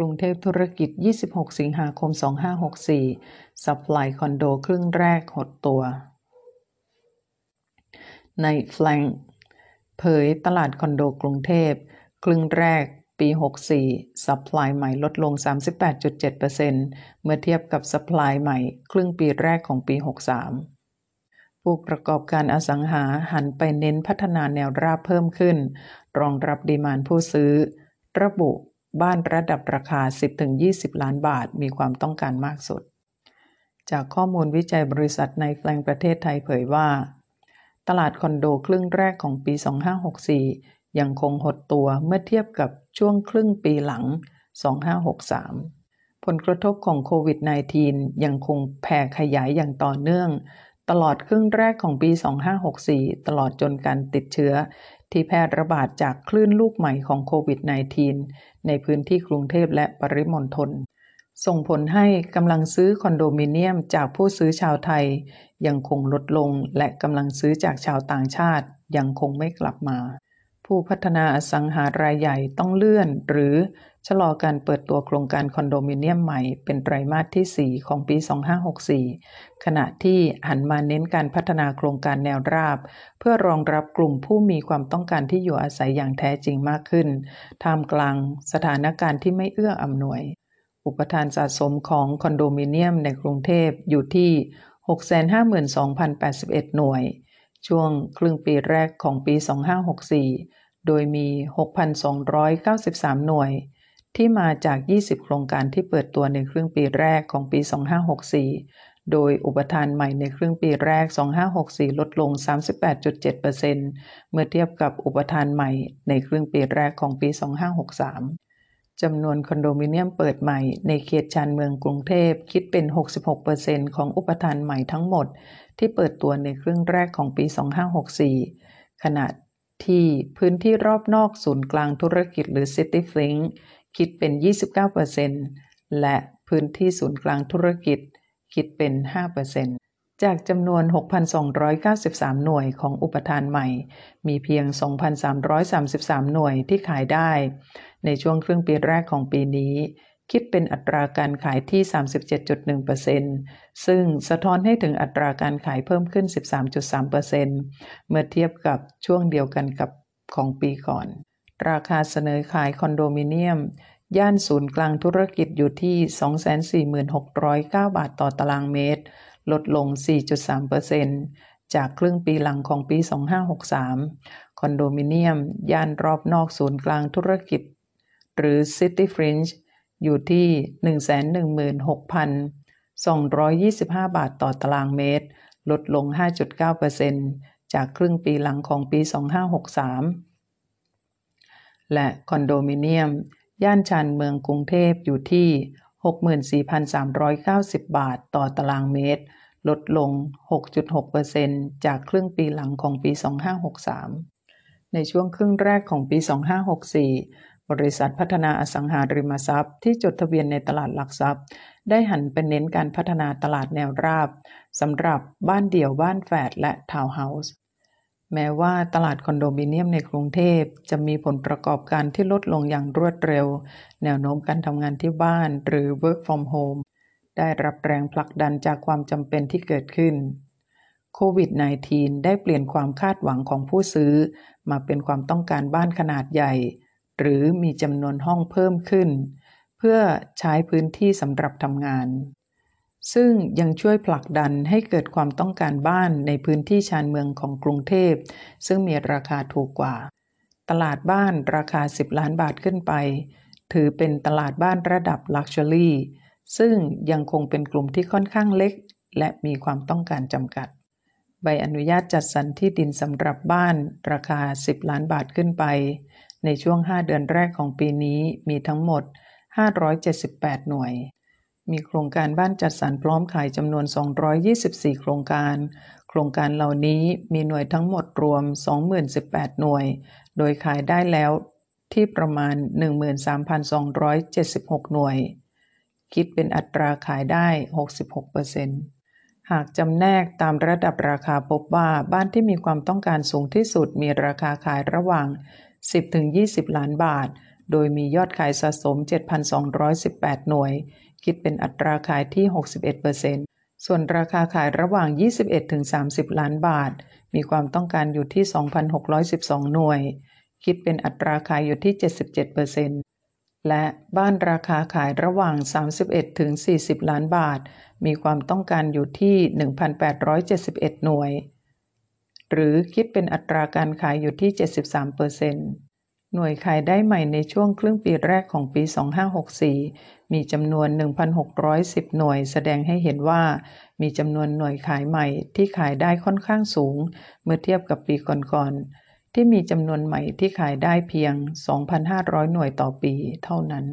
กรุงเทพธุรกิจ 26 สิงหาคม 2564 supply คอนโดครึ่งแรกหดตัว ไนท์แฟรงค์เผยตลาดคอนโดกรุงเทพ ครึ่งแรกปี 64 supply ใหม่ลดลง 38.7%เมื่อเทียบกับ supply ใหม่ ครึ่งปีแรกของปี 63 ผู้ประกอบการอสังหาหันไปเน้นพัฒนาแนวราบเพิ่มขึ้น รองรับดีมานผู้ซื้อ ระบุ บ้านระดับราคา 10-20 ล้านบาท มีความต้องการมากสุด จากข้อมูลวิจัยบริษัทในแฟลงประเทศไทยเผยว่า ตลาดคอนโดครึ่งแรกของปี 2564 ยังคงหดตัวเมื่อเทียบกับช่วงครึ่งปีหลัง 2563 ผลกระทบของโควิด -19 ยังคงแผ่ขยายอย่างต่อเนื่อง ตลอดครึ่งแรกของปี 2564 ตลอดจนการติดเชื้อ ที่แพร่ระบาดจากคลื่นลูกใหม่ของโควิด -19 ในพื้นที่กรุงเทพและปริมณฑล ส่งผลให้กำลังซื้อคอนโดมิเนียมจากผู้ซื้อชาวไทย ยังคงลดลงและกำลังซื้อจากชาวต่างชาติยังคงไม่กลับมา ผู้พัฒนาอสังหารายใหญ่ต้องเลื่อน หรือชะลอการเปิดตัวโครงการคอนโดมิเนียมใหม่ เป็นไตรมาสที่ 4 ของปี 2564 ขณะที่หันมาเน้นการพัฒนาโครงการแนวราบ เพื่อรองรับกลุ่มผู้มีความต้องการที่อยู่อาศัยอย่างแท้จริงมากขึ้น ท่ามกลางสถานการณ์ที่ไม่เอื้ออำนวย อุปทานสะสมของคอนโดมิเนียมในกรุงเทพอยู่ที่ 652,081 หน่วย ช่วงครึ่งปีแรกของปี 2564 โดยมี 6,293 หน่วย ที่มาจาก 20 โครงการที่เปิดตัวในครึ่งปีแรกของปี 2564 โดยอุปทานใหม่ในครึ่งปีแรก 2564 ลดลง 38.7%เมื่อเทียบกับอุปทานใหม่ในครึ่งปีแรกของปี 2563จำนวนคอนโดมิเนียมเปิดใหม่ในเขตชานเมืองกรุงเทพคิดเป็น 66%ของอุปทานใหม่ทั้งหมด ที่เปิดตัวในครึ่งแรกของปี 2564 ขณะ ที่พื้นที่รอบนอกศูนย์กลางธุรกิจหรือ City Flink คิดเป็น 29%และพื้นที่ศูนย์กลางธุรกิจ คิดเป็น 5%จากจำนวน 6,293 หน่วยของอุปทานใหม่ มีเพียง 2,333 หน่วยที่ขายได้ ในช่วงครึ่งปีแรกของปีนี้ คิดเป็นอัตราการขายที่ 37.1%ซึ่งสะท้อนให้ถึงอัตราการขายเพิ่มขึ้น 13.3%เมื่อเทียบกับช่วงเดียวกันกับของปีก่อน ราคาเสนอขายคอนโดมิเนียม ย่านศูนย์กลางธุรกิจอยู่ที่ 246,09 บาทต่อตารางเมตร ลดลง 4.3%จากครึ่งปีหลังของปี 2563 คอนโดมิเนียม ย่านรอบนอกศูนย์กลางธุรกิจ หรือ City Fringe อยู่ที่ 116,225 บาทต่อตารางเมตร ลดลง 5.9%จากครึ่งปีหลังของปี 2563 และคอนโดมิเนียม ย่านชานเมืองกรุงเทพอยู่ที่ 64,390 บาทต่อตารางเมตร ลดลง 6.6%จากครึ่งปีหลังของปี 2563 ในช่วงครึ่งแรกของปี 2564 บริษัทพัฒนาอสังหาริมทรัพย์ ที่จดทะเบียนในตลาดหลักทรัพย์ ได้หันไปเน้นการพัฒนาตลาดแนวราบสำหรับบ้านเดี่ยวบ้านแฝดและทาวน์เฮาส์แม้ว่าตลาดคอนโดมิเนียมในกรุงเทพจะมีผลประกอบการที่ลดลงอย่างรวดเร็ว แนวโน้มการทำงานที่บ้านหรือ work from home ได้รับแรงผลักดันจากความจำเป็นที่เกิดขึ้นโควิด -19 ได้เปลี่ยนความคาดหวังของผู้ซื้อ มาเป็นความต้องการบ้านขนาดใหญ่ หรือมีจำนวนห้องเพิ่มขึ้น เพื่อใช้พื้นที่สำหรับทำงาน ซึ่งยังช่วยผลักดันให้เกิดความต้องการบ้านในพื้นที่ชานเมืองของกรุงเทพ ซึ่งมีราคาถูกกว่า ตลาดบ้านราคา 10 ล้านบาทขึ้นไป ถือเป็นตลาดบ้านระดับ luxury ซึ่งยังคงเป็นกลุ่มที่ค่อนข้างเล็ก และมีความต้องการจำกัด ใบอนุญาตจัดสรรที่ดินสำหรับบ้านราคา 10 ล้านบาทขึ้นไป ในช่วง 5 เดือนแรกของปีนี้มีทั้งหมด 578 หน่วย มีโครงการบ้านจัดสรรพร้อมขายจำนวน 224 โครงการ โครงการเหล่านี้มีหน่วยทั้งหมดรวม 2018 หน่วย โดยขายได้แล้วที่ประมาณ 13,276 หน่วย คิดเป็นอัตราขายได้ 66%หากจำแนกตามระดับราคาพบว่าบ้านที่มีความต้องการสูงที่สุดมีราคาขายระหว่าง 10-20 ล้านบาท โดยมียอดขายสะสม 7,218 หน่วย คิดเป็นอัตราขายที่ 61%ส่วนราคาขายระหว่าง 21-30 ล้านบาท มีความต้องการอยู่ที่ 2,612 หน่วย คิดเป็นอัตราขายอยู่ที่ 77%และบ้านราคาขายระหว่าง 31-40 ล้านบาท มีความต้องการอยู่ที่ 1,871 หน่วย หรือคิดเป็นอัตราการขายอยู่ที่ 73%หน่วยขายได้ใหม่ในช่วงครึ่งปีแรกของปี 2564 มีจำนวน 1,610 หน่วยแสดงให้เห็นว่า มีจำนวนหน่วยขายใหม่ที่ขายได้ค่อนข้างสูง เมื่อเทียบกับปีก่อนๆ ที่มีจำนวนใหม่ที่ขายได้เพียง 2,500 หน่วยต่อปีเท่านั้น